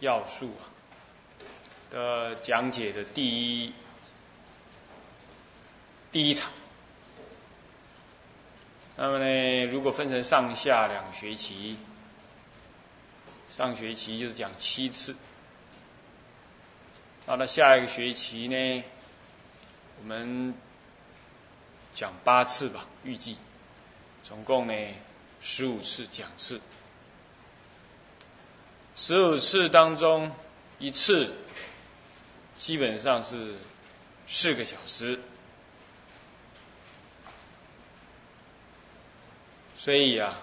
要素啊的讲解的第一第一场。那么呢，如果分成上下两学期，上学期就是讲七次，到了下一个学期呢，我们讲八次吧，预计。总共呢十五次讲次，十五次当中一次基本上是四个小时。所以啊，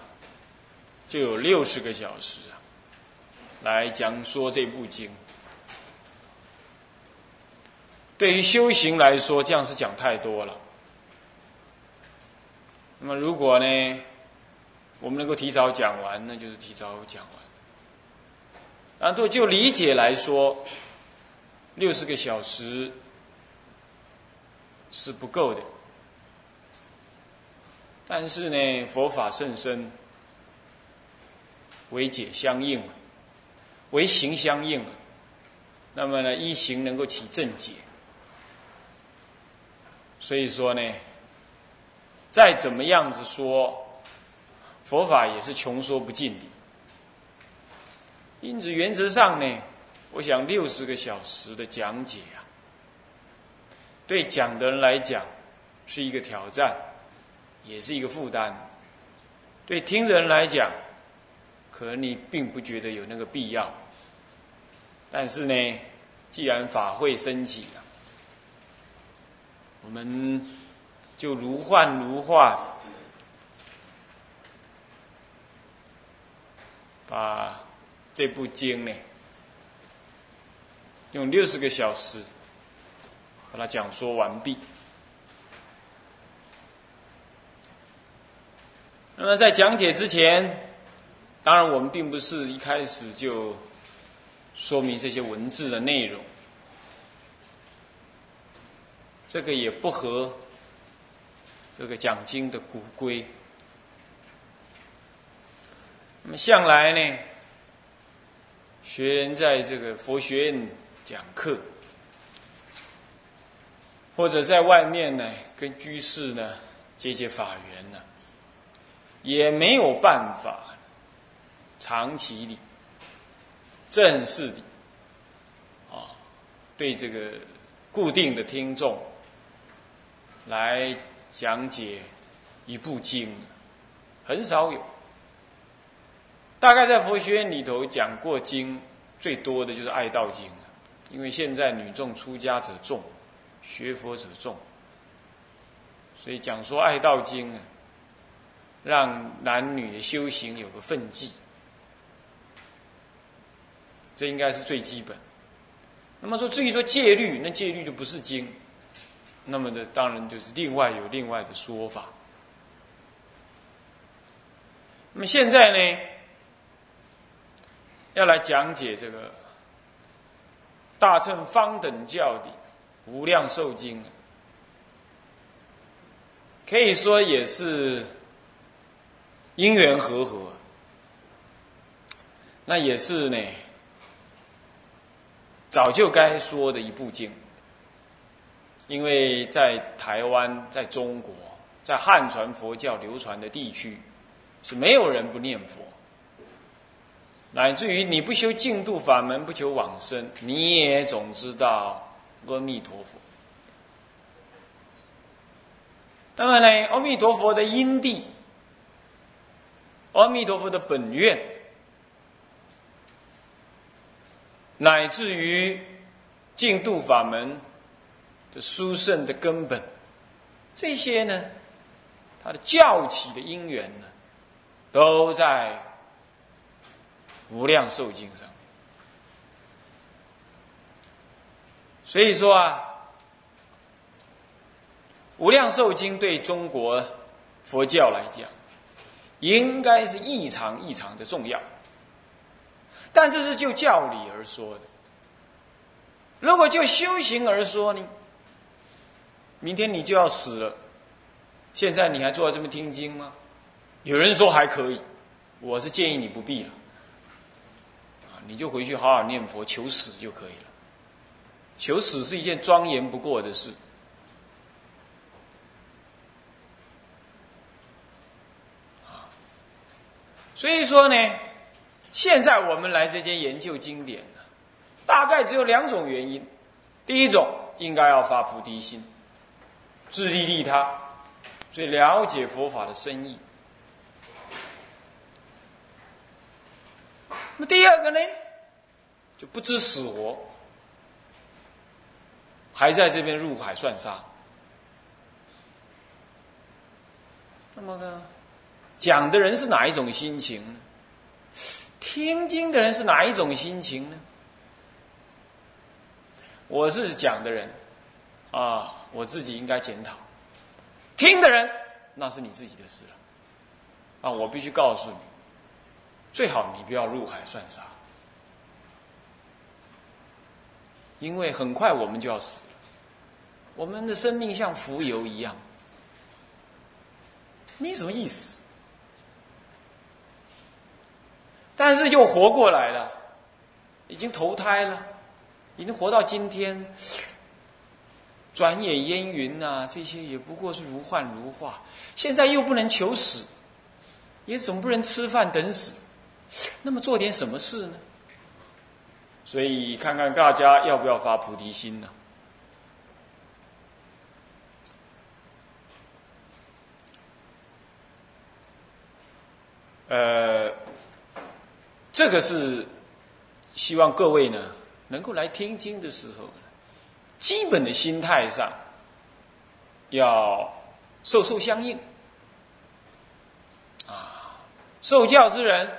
就有六十个小时啊，来讲说这部经。对于修行来说，这样是讲太多了。那么如果呢，我们能够提早讲完，那就是提早讲完。难度，就理解来说，六十个小时是不够的。但是呢，佛法甚深，为解相应，为行相应，那么呢，一行能够起正解。所以说呢，再怎么样子说，佛法也是穷说不尽的。因此，原则上呢，我想六十个小时的讲解啊，对讲的人来讲是一个挑战。也是一个负担，对听的人来讲，可能你并不觉得有那个必要。但是呢，既然法会升起了，我们就如幻如化，把这部经呢，用六十个小时把它讲说完毕。那么在讲解之前，当然我们并不是一开始就说明这些文字的内容，这个也不合这个讲经的古规。那么向来呢，学员在这个佛学院讲课，或者在外面呢跟居士呢结结法缘呢。也没有办法长期的、正式的啊，对这个固定的听众来讲解一部经，很少有。大概在佛学院里头讲过经最多的就是《爱道经》因为现在女众出家者众，学佛者众，所以讲说《爱道经》啊。让男女的修行有个分际，这应该是最基本。那么说，至于说戒律，那戒律就不是经，那么的当然就是另外有另外的说法。那么现在呢，要来讲解这个大乘方等教的《无量寿经》，可以说也是。因缘和合，那也是呢，早就该说的一部经。因为在台湾、在中国、在汉传佛教流传的地区，是没有人不念佛，乃至于你不修净度法门、不求往生，你也总知道阿弥陀佛。那么呢，阿弥陀佛的因地。阿弥陀佛的本愿，乃至于净度法门的殊胜的根本，这些呢，它的教起的因缘呢，都在无量寿经上。所以说啊，无量寿经对中国佛教来讲。应该是异常异常的重要，但这是就教理而说的。如果就修行而说呢？明天你就要死了，现在你还坐在这边听经吗？有人说还可以，我是建议你不必了。你就回去好好念佛，求死就可以了。求死是一件庄严不过的事。所以说呢，现在我们来这间研究经典呢，大概只有两种原因。第一种，应该要发菩提心，自利利他，所以了解佛法的深意。那第二个呢，就不知死活，还在这边入海算沙。那么呢？讲的人是哪一种心情？听经的人是哪一种心情呢？我是讲的人，啊，我自己应该检讨。听的人，那是你自己的事了。啊，我必须告诉你，最好你不要入海算啥，因为很快我们就要死了。我们的生命像浮游一样，没什么意思。但是又活过来了，已经投胎了，已经活到今天。转眼烟云呐，这些也不过是如幻如化。现在又不能求死，也总不能吃饭等死，那么做点什么事呢？所以看看大家要不要发菩提心呢？呃。这个是希望各位呢能够来听经的时候，基本的心态上要受受相应啊，受教之人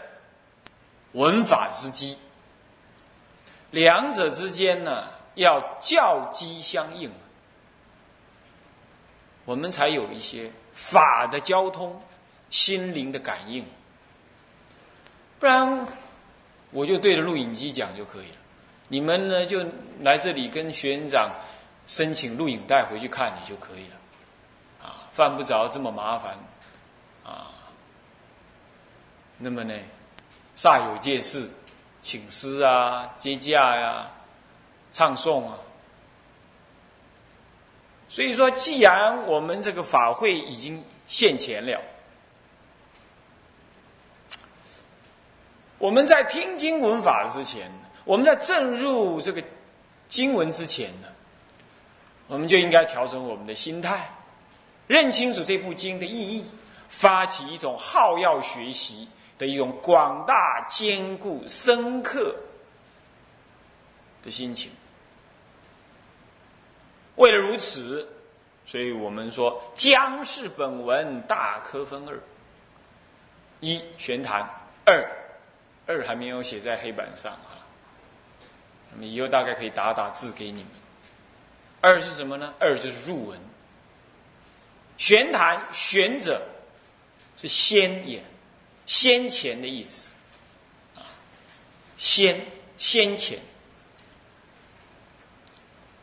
文法之机，两者之间呢要教机相应，我们才有一些法的交通、心灵的感应，不然。我就对着录影机讲就可以了，你们呢就来这里跟学院长申请录影带回去看你就可以了，啊，犯不着这么麻烦，啊，那么呢，煞有介事，请师啊，接驾呀，唱诵啊，所以说，既然我们这个法会已经现前了。我们在听经闻法之前，我们在正入这个经文之前呢，我们就应该调整我们的心态，认清楚这部经的意义，发起一种好要学习的一种广大、坚固、深刻的心情。为了如此，所以我们说，将是本文大科分二：一玄谈，二。二还没有写在黑板上啊，那么以后大概可以打打字给你们。二是什么呢？二就是入文。玄谈玄者是先也，先前的意思啊，先先前，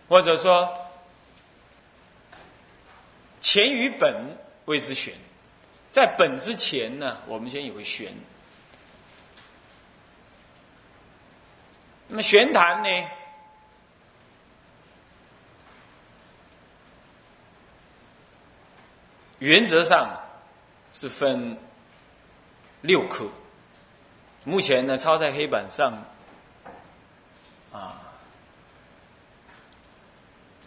或者说前与本谓之玄，在本之前呢，我们先有个玄。那么玄坛呢？原则上是分六颗。目前呢，抄在黑板上啊，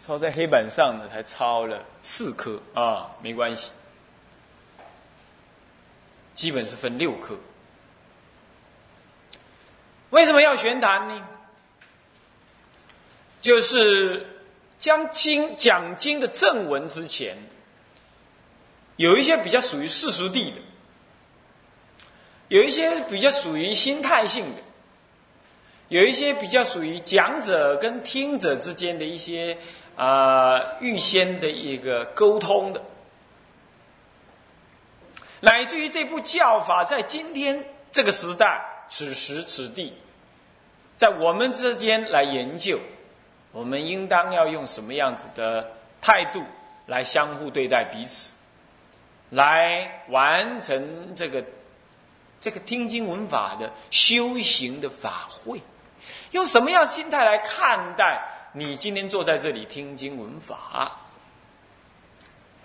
抄在黑板上呢，才抄了四颗啊，没关系，基本是分六颗。为什么要玄坛呢？就是将经讲经的正文之前，有一些比较属于世俗地的，有一些比较属于心态性的，有一些比较属于讲者跟听者之间的一些啊预先的一个沟通的，乃至于这部教法在今天这个时代此时此地，在我们之间来研究。我们应当要用什么样子的态度来相互对待彼此，来完成这个这个听经闻法的修行的法会，用什么样心态来看待你今天坐在这里听经闻法，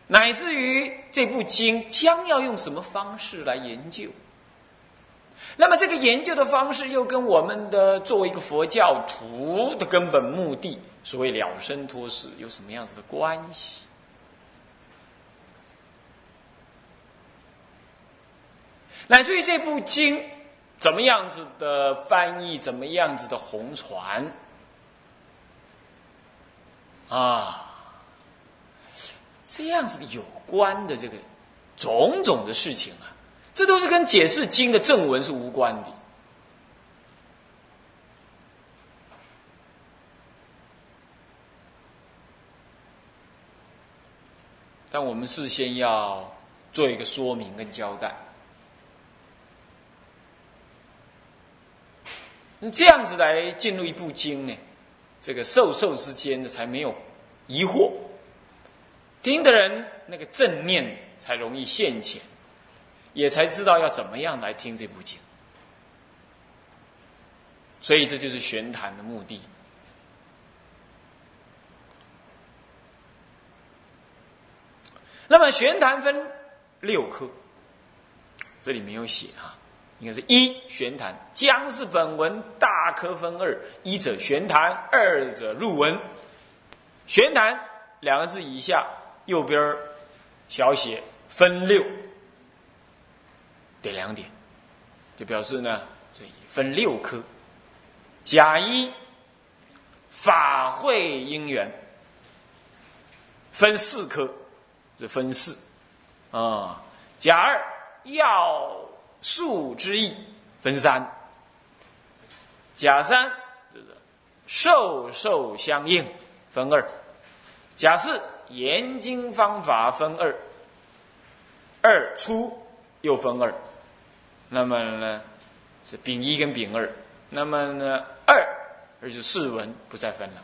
乃至于这部经将要用什么方式来研究？那么这个研究的方式又跟我们的作为一个佛教徒的根本目的，所谓了生脱死，有什么样子的关系？乃至于这部经怎么样子的翻译，怎么样子的红传啊，这样子的有关的这个种种的事情啊，这都是跟解释经的正文是无关的。但我们事先要做一个说明跟交代。这样子来进入一部经呢，这个授受之间的才没有疑惑，听的人那个正念才容易现前，也才知道要怎么样来听这部经。所以这就是玄谈的目的。那么玄谈分六科，这里没有写啊。应该是一玄谈，将是本文大科分二：一者玄谈，二者入文。玄谈两个字以下，右边小写分六，点两点，就表示呢，这分六科。甲一法会因缘分四科，这分四啊。甲二要。数之意分三，甲三就是授受相应分二，甲四研经方法分二，二出又分二，那么呢是丙一跟丙二，那么呢二而是四文不再分了，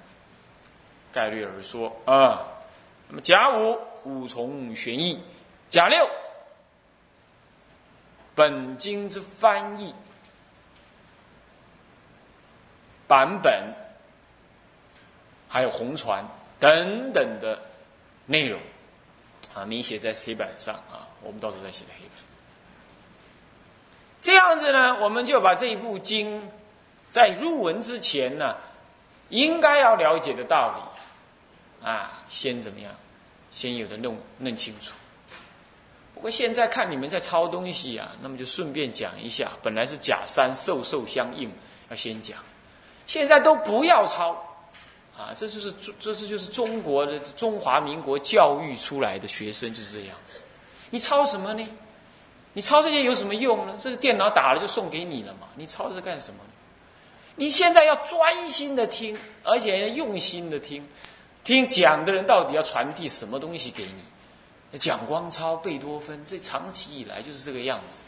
概率而说啊，那么甲五五重玄义，甲六。本经之翻译版本，还有红传等等的内容啊，你写在黑板上啊，我们到时候再写黑板。这样子呢，我们就把这一部经在入文之前呢，应该要了解的道理啊，先怎么样？先有的弄弄清楚。不过现在看你们在抄东西啊，那么就顺便讲一下。本来是假山瘦瘦相应，要先讲，现在都不要抄，啊，这就是这这就是中国的中华民国教育出来的学生就是这样子。你抄什么呢？你抄这些有什么用呢？这是电脑打了就送给你了嘛？你抄这干什么？你现在要专心的听，而且要用心的听，听讲的人到底要传递什么东西给你。蒋光超、贝多芬，这长期以来就是这个样子，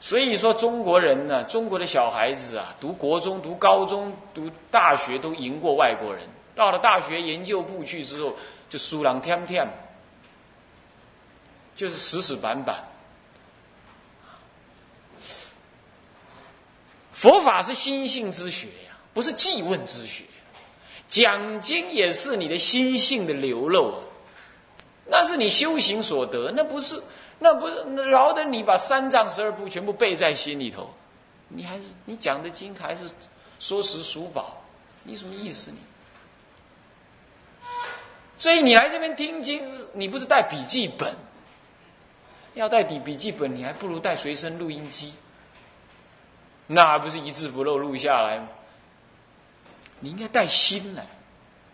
所以说中国人呢，中国的小孩子啊，读国中、读高中、读大学都赢过外国人。到了大学研究部去之后，就输人添添，就是死死板板。佛法是心性之学呀，不是记问之学。讲经也是你的心性的流露啊，那是你修行所得，那不是，那不是那饶得你把三藏十二部全部背在心里头，你还是你讲的经还是说实数宝，你什么意思你？所以你来这边听经，你不是带笔记本，要带笔笔记本，你还不如带随身录音机，那还不是一字不漏录下来吗？你应该带心来，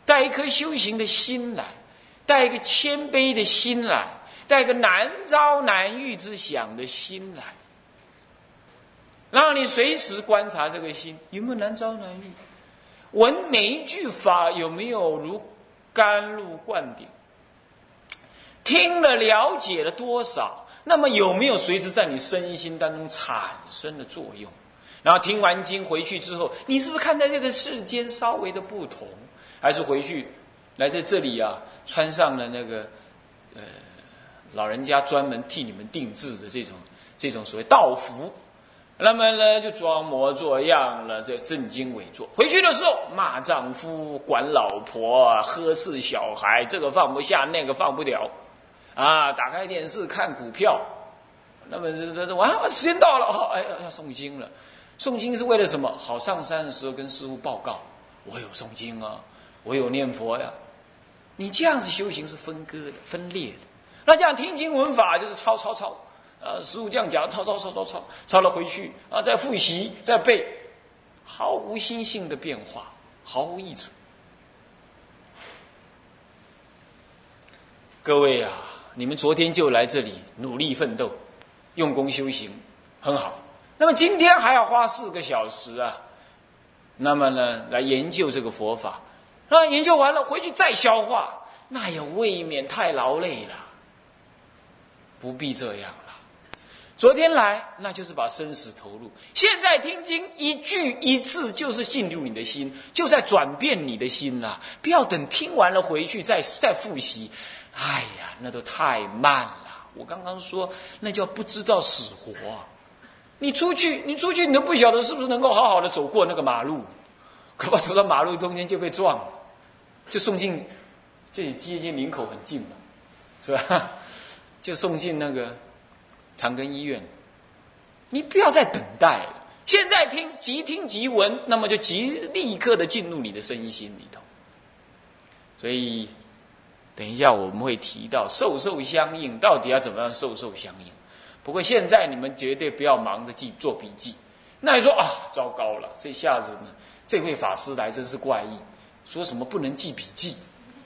带一颗修行的心来，带一个谦卑的心来，带一个难遭难遇之想的心来，让你随时观察这个心有没有难遭难遇，闻每一句法有没有如甘露灌顶，听了了解了多少，那么有没有随时在你身心当中产生的作用？然后听完经回去之后，你是不是看待这个世间稍微的不同？还是回去来在这里啊，穿上了那个呃老人家专门替你们定制的这种这种所谓道服。那么呢，就装模作样了，这正襟危坐。回去的时候骂丈夫、管老婆、呵斥小孩，这个放不下，那个放不了，啊，打开电视看股票。那么这这这，哇时间到了哦，哎，要诵经了。诵经是为了什么？好上山的时候跟师傅报告，我有诵经啊，我有念佛呀。你这样子修行是分割的、分裂的。那这样听经闻法就是抄抄抄。呃，师傅这样讲，抄抄抄抄抄，抄了回去啊，再复习，再背，毫无心性的变化，毫无益处。各位啊，你们昨天就来这里努力奋斗，用功修行，很好。那么今天还要花四个小时啊，那么呢，来研究这个佛法，啊，研究完了回去再消化，那也未免太劳累了，不必这样了。昨天来，那就是把生死投入；现在听经，一句一字就是进入你的心，就在转变你的心啦。不要等听完了回去再再复习，哎呀，那都太慢了。我刚刚说，那叫不知道死活。你出去，你出去，你都不晓得是不是能够好好的走过那个马路，可怕走到马路中间就被撞了，就送进，这里接近林口很近嘛，是吧？就送进那个。长庚医院，你不要再等待了。现在听即听即闻，那么就即立刻的进入你的身心里头。所以，等一下我们会提到授受相应，到底要怎么样授受相应？不过现在你们绝对不要忙着记做笔记。那你说啊，糟糕了，这下子呢，这位法师来真是怪异，说什么不能记笔记，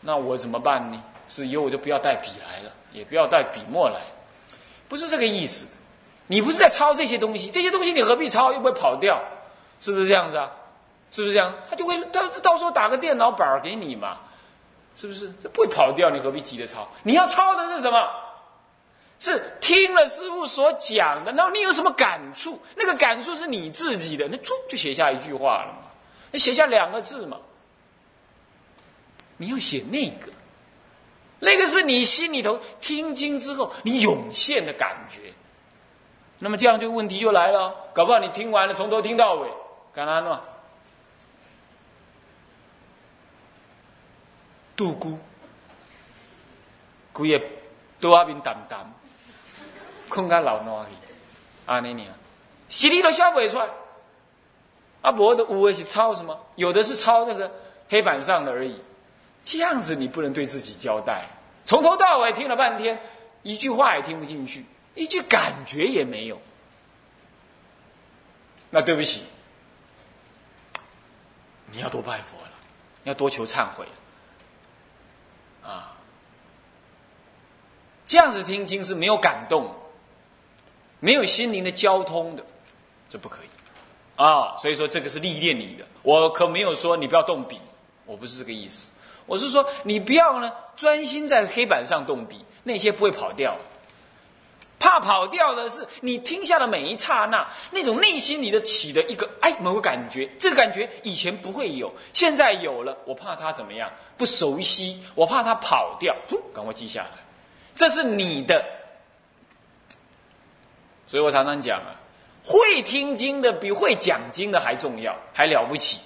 那我怎么办呢？是以后我就不要带笔来了，也不要带笔墨来。不是这个意思，你不是在抄这些东西，这些东西你何必抄？又不会跑掉，是不是这样子啊？是不是这样？他就会到到时候打个电脑板给你嘛，是不是？不会跑掉，你何必急着抄？你要抄的是什么？是听了师傅所讲的，然后你有什么感触？那个感触是你自己的，那就就写下一句话了嘛，你写下两个字嘛，你要写那个。那个是你心里头听经之后你涌现的感觉，那么这样就问题就来了，搞不好你听完了从头听到尾，干哪呢？杜姑，规个多阿面淡淡，困到老暖去，安尼呢？心里都消不出来。阿伯的无为是抄什么？有的是抄那个黑板上的而已。这样子你不能对自己交代，从头到尾听了半天，一句话也听不进去，一句感觉也没有。那对不起，你要多拜佛了，要多求忏悔啊！这样子听经是没有感动，没有心灵的交通的，这不可以啊！所以说这个是历练你的，我可没有说你不要动笔，我不是这个意思。我是说，你不要呢，专心在黑板上动笔，那些不会跑掉。怕跑掉的是你听下的每一刹那，那种内心里的起的一个哎某个感觉，这个感觉以前不会有，现在有了。我怕它怎么样？不熟悉，我怕它跑掉，赶快记下来。这是你的，所以我常常讲啊，会听经的比会讲经的还重要，还了不起。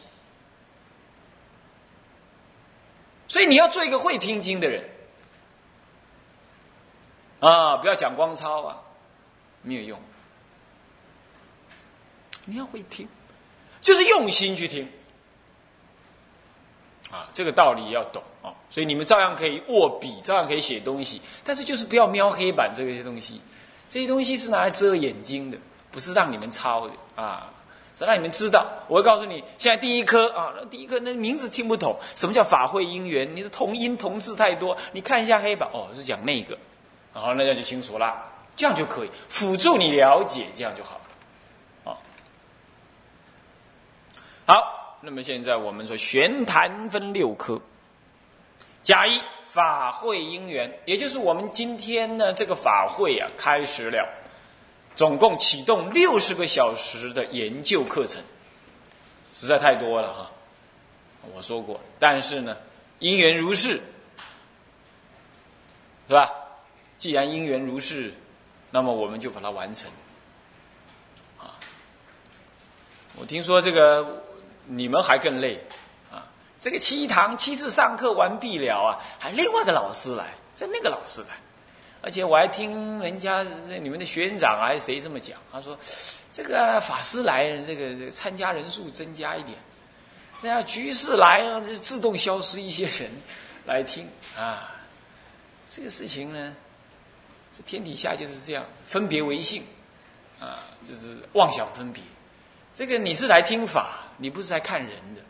所以你要做一个会听经的人啊！不要讲光抄啊，没有用。你要会听，就是用心去听啊！这个道理要懂啊！所以你们照样可以握笔，照样可以写东西，但是就是不要瞄黑板这些东西。这些东西是拿来遮眼睛的，不是让你们抄的啊！只让你们知道，我会告诉你，现在第一科啊，那第一科那名字听不懂，什么叫法会因缘？你的同音同字太多，你看一下黑板，哦，是讲那个，然后那样就清楚了，这样就可以辅助你了解，这样就好了，啊，好，那么现在我们说玄坛分六科，甲一法会因缘，也就是我们今天呢这个法会啊开始了。总共启动六十个小时的研究课程，实在太多了哈。我说过，但是呢，因缘如是，是吧？既然因缘如是，那么我们就把它完成。啊，我听说这个你们还更累！这个七堂七次上课完毕了啊，还另外一个老师来，这那个老师来，而且我还听人家你们的学院长还是谁这么讲，他说这个法师来，这个参加人数增加一点，这样居士来啊，就自动消失一些人来听啊。这个事情呢？这天底下就是这样，分别为性，啊，就是妄想分别。这个你是来听法，你不是来看人的，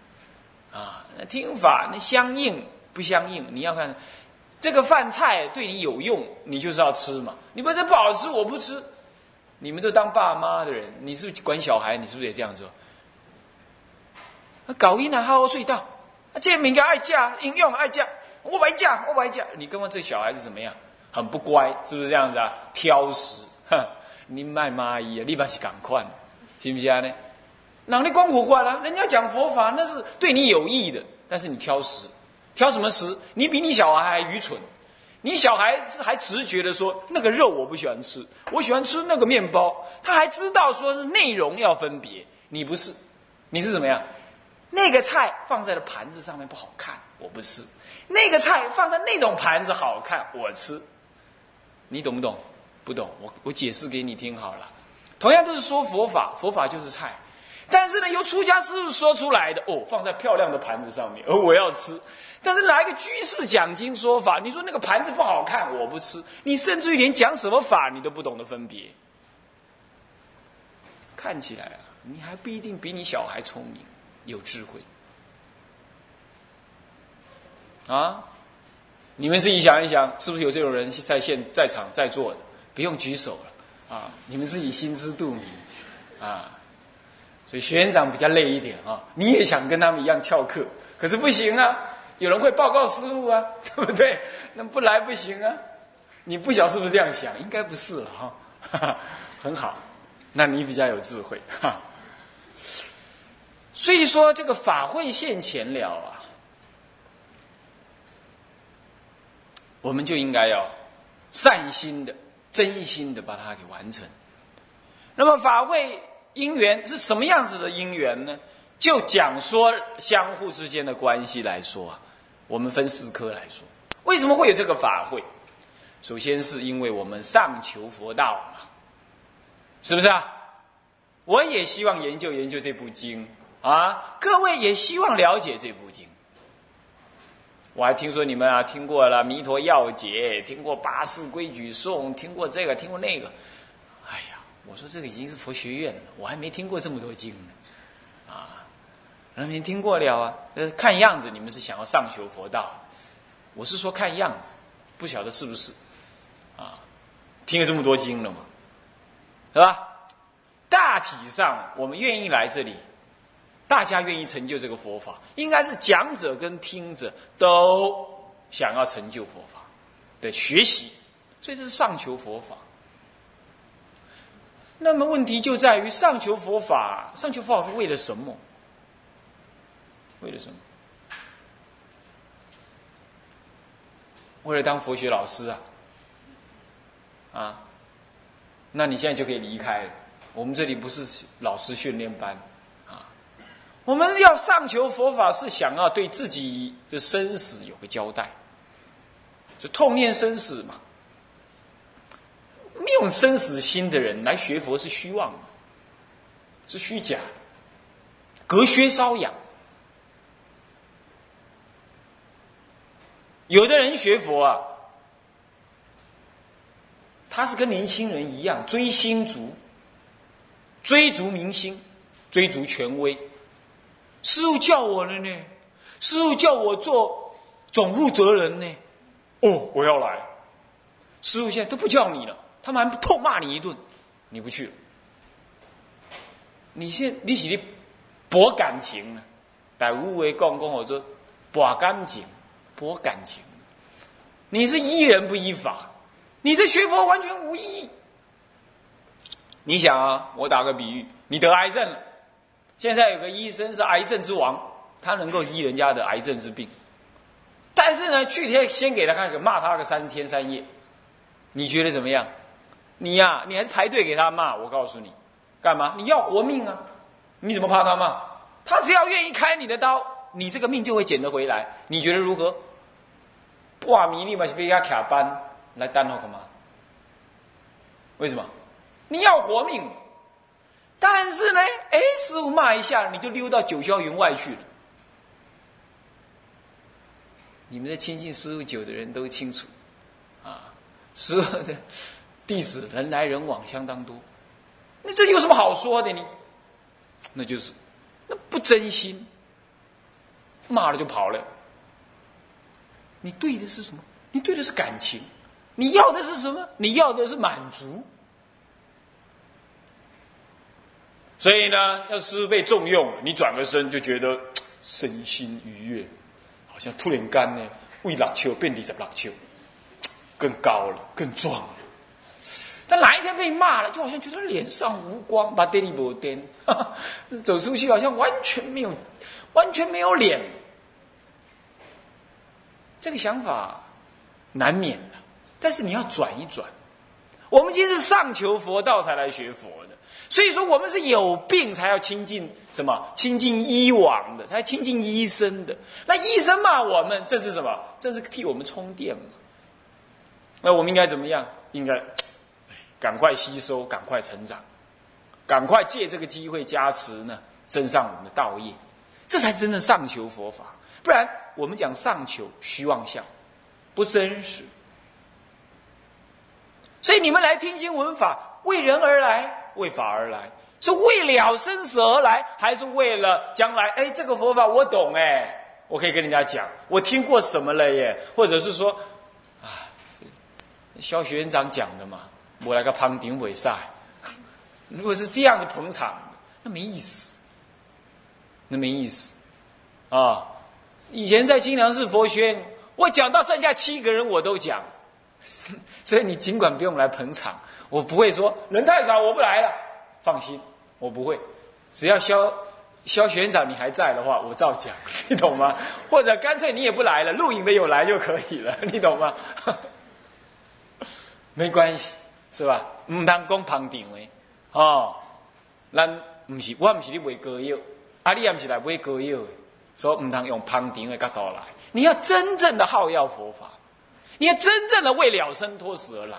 啊，那听法那相应不相应？你要看这个饭菜对你有用，你就是要吃嘛。你不是不好吃，我不吃。你们都当爸妈的人，你是不管小孩？你是不是也这样做？搞一呢，好好睡觉。这敏感爱嫁，应用爱嫁，我白嫁，我白嫁。你跟我这小孩子怎么样？很不乖，是不是这样子啊？挑食，哼！你卖蚂蚁啊？立马是赶快，行不行呢？哪里光火化了？人家讲佛法那是对你有益的，但是你挑食，挑什么食？你比你小孩还愚蠢。你小孩子还直觉的说那个肉我不喜欢吃，我喜欢吃那个面包。他还知道说是内容要分别，你不是，你是怎么样？那个菜放在了盘子上面不好看，我不吃；那个菜放在那种盘子好看，我吃。你懂不懂？不懂，我我解释给你听好了。同样都是说佛法，佛法就是菜，但是呢，由出家师傅说出来的哦，放在漂亮的盘子上面，而我要吃。但是来一个居士讲经说法，你说那个盘子不好看，我不吃。你甚至于连讲什么法你都不懂得分别。看起来啊，你还不一定比你小孩聪明有智慧啊。你们自己想一想，是不是有这种人在现在场在座的？不用举手了，啊，你们自己心知肚明，啊，所以学院长比较累一点啊。你也想跟他们一样翘课，可是不行啊，有人会报告失误啊，对不对？那不来不行啊。你不晓是不是这样想？应该不是了哈，很好，那你比较有智慧哈。所以说这个法会现前了啊。我们就应该要善心的、真心的把它给完成。那么法会因缘是什么样子的因缘呢？就讲说相互之间的关系来说啊，我们分四科来说，为什么会有这个法会？首先是因为我们上求佛道嘛，是不是啊？我也希望研究研究这部经啊，各位也希望了解这部经。我还听说你们啊听过了《弥陀要解》，听过《八四规矩颂》，听过这个，听过那个。我说这个已经是佛学院了，我还没听过这么多经呢。啊，那没听过了啊？呃，看样子你们是想要上求佛道。我是说看样子，不晓得是不是。啊，听了这么多经了嘛，是吧？大体上，我们愿意来这里。大家愿意成就这个佛法，应该是讲者跟听者都想要成就佛法的学习，所以这是上求佛法。那么问题就在于上求佛法，上求佛法是为了什么？为了什么？为了当佛学老师啊？啊？那你现在就可以离开了。我们这里不是老师训练班。啊我们要上求佛法，是想要对自己的生死有个交代，就痛念生死嘛。没有生死心的人来学佛是虚妄的，是虚假的，隔靴搔痒。有的人学佛啊，他是跟年轻人一样追星族，追逐明星，追逐权威。师傅叫我了呢，师傅叫我做总负责人呢。哦，我要来。师傅现在都不叫你了，他们还痛骂你一顿，你不去了。你现你是你博感情呢？在无为讲讲我说博感情，博感情。你是依人不依法，你这学佛完全无意义。你想啊，我打个比喻，你得癌症了。现在有个医生是癌症之王，他能够医人家的癌症之病，但是呢，去天先给他看个骂他个三天三夜，你觉得怎么样？你呀，你还是排队给他骂。我告诉你，干嘛？你要活命啊！你怎么怕他骂？他只要愿意开你的刀，你这个命就会捡得回来。你觉得如何？挂迷你嘛是被他卡班来单好干嘛？为什么？你要活命。但是呢，哎，师傅骂一下，你就溜到九霄云外去了。你们在亲近师傅久的人都清楚，啊，师傅的弟子人来人往相当多，那这有什么好说的呢？那就是那不真心，骂了就跑了。你对的是什么？你对的是感情，你要的是什么？你要的是满足。所以呢，要是被重用，你转个身就觉得身心愉悦，好像突然间呢，为六球变二十六球，更高了，更壮了。但哪一天被骂了，就好像觉得脸上无光，把电力不电，走出去好像完全没有，完全没有脸。这个想法难免的，但是你要转一转。我们今天是上求佛道才来学佛的。所以说，我们是有病才要亲近什么？亲近医王的，才亲近医生的。那医生骂我们，这是什么？这是替我们充电嘛？那我们应该怎么样？应该赶快吸收，赶快成长，赶快借这个机会加持呢，增上我们的道业，这才是真正上求佛法。不然，我们讲上求虚妄相，不真实。所以你们来听经闻法，为人而来。为法而来，是为了生死而来，还是为了将来？哎，这个佛法我懂哎，我可以跟人家讲，我听过什么了耶？或者是说，啊，肖学院长讲的嘛，我来个旁顶尾赛。如果是这样的捧场，那没意思，那没意思啊！以前在清凉寺佛学院，我讲到剩下七个人，我都讲，所以你尽管不用来捧场。我不会说人太少，我不来了。放心，我不会。只要肖肖学长你还在的话，我照讲，你懂吗？或者干脆你也不来了，录影的有来就可以了，你懂吗？没关系，是吧？唔通讲旁顶诶，哦，咱唔是，我唔是你卖膏药，啊，你也唔是来卖歌友，所以唔通用旁顶的角度来。你要真正的好药佛法，你要真正的为了生脱死而来。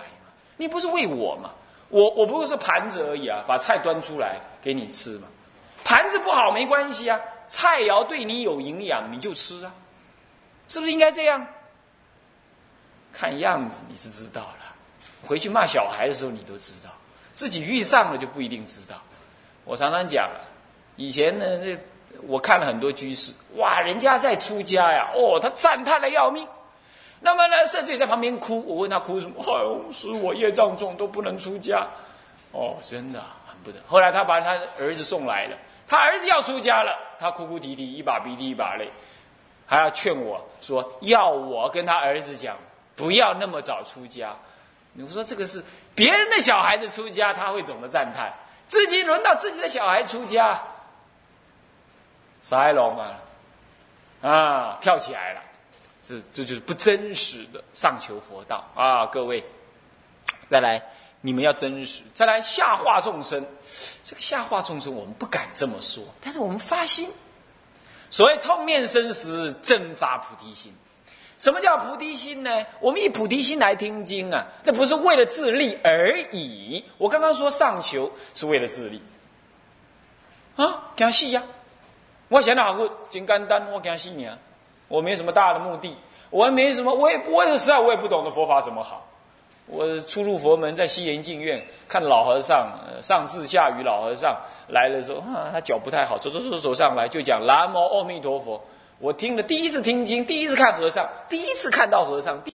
你不是为我嘛？我我不过是盘子而已啊，把菜端出来给你吃嘛。盘子不好没关系啊，菜肴对你有营养你就吃啊，是不是应该这样？看样子你是知道了，回去骂小孩的时候你都知道，自己遇上了就不一定知道。我常常讲啊，以前呢，那我看了很多居士，哇，人家在出家呀，哦，他赞叹的要命。那么呢，甚至也在旁边哭。我问他哭什么？哎呦，是我业障重，都不能出家。哦，真的很不得。后来他把他儿子送来了，他儿子要出家了，他哭哭啼啼，一把鼻涕一把泪，还要劝我说要我跟他儿子讲，不要那么早出家。你说这个是别人的小孩子出家，他会懂得赞叹；自己轮到自己的小孩出家，傻龙啊，啊，跳起来了。这这就是不真实的上求佛道啊！各位，再来，你们要真实。再来下化众生，这个下化众生，我们不敢这么说，但是我们发心。所谓痛面生死，真发菩提心。什么叫菩提心呢？我们以菩提心来听经啊，这不是为了自利而已。我刚刚说上求是为了自利啊，讲戏呀！我想得好过真简单，我讲戏你啊。我没什么大的目的，我也没什么，我也我也实在我也不懂得佛法怎么好。我初入佛门，在西岩净院看老和尚上至下雨老和尚来的时候，啊，他脚不太好，走走走走上来就讲南无阿弥陀佛。我听了第一次听经，第一次看和尚，第一次看到和尚。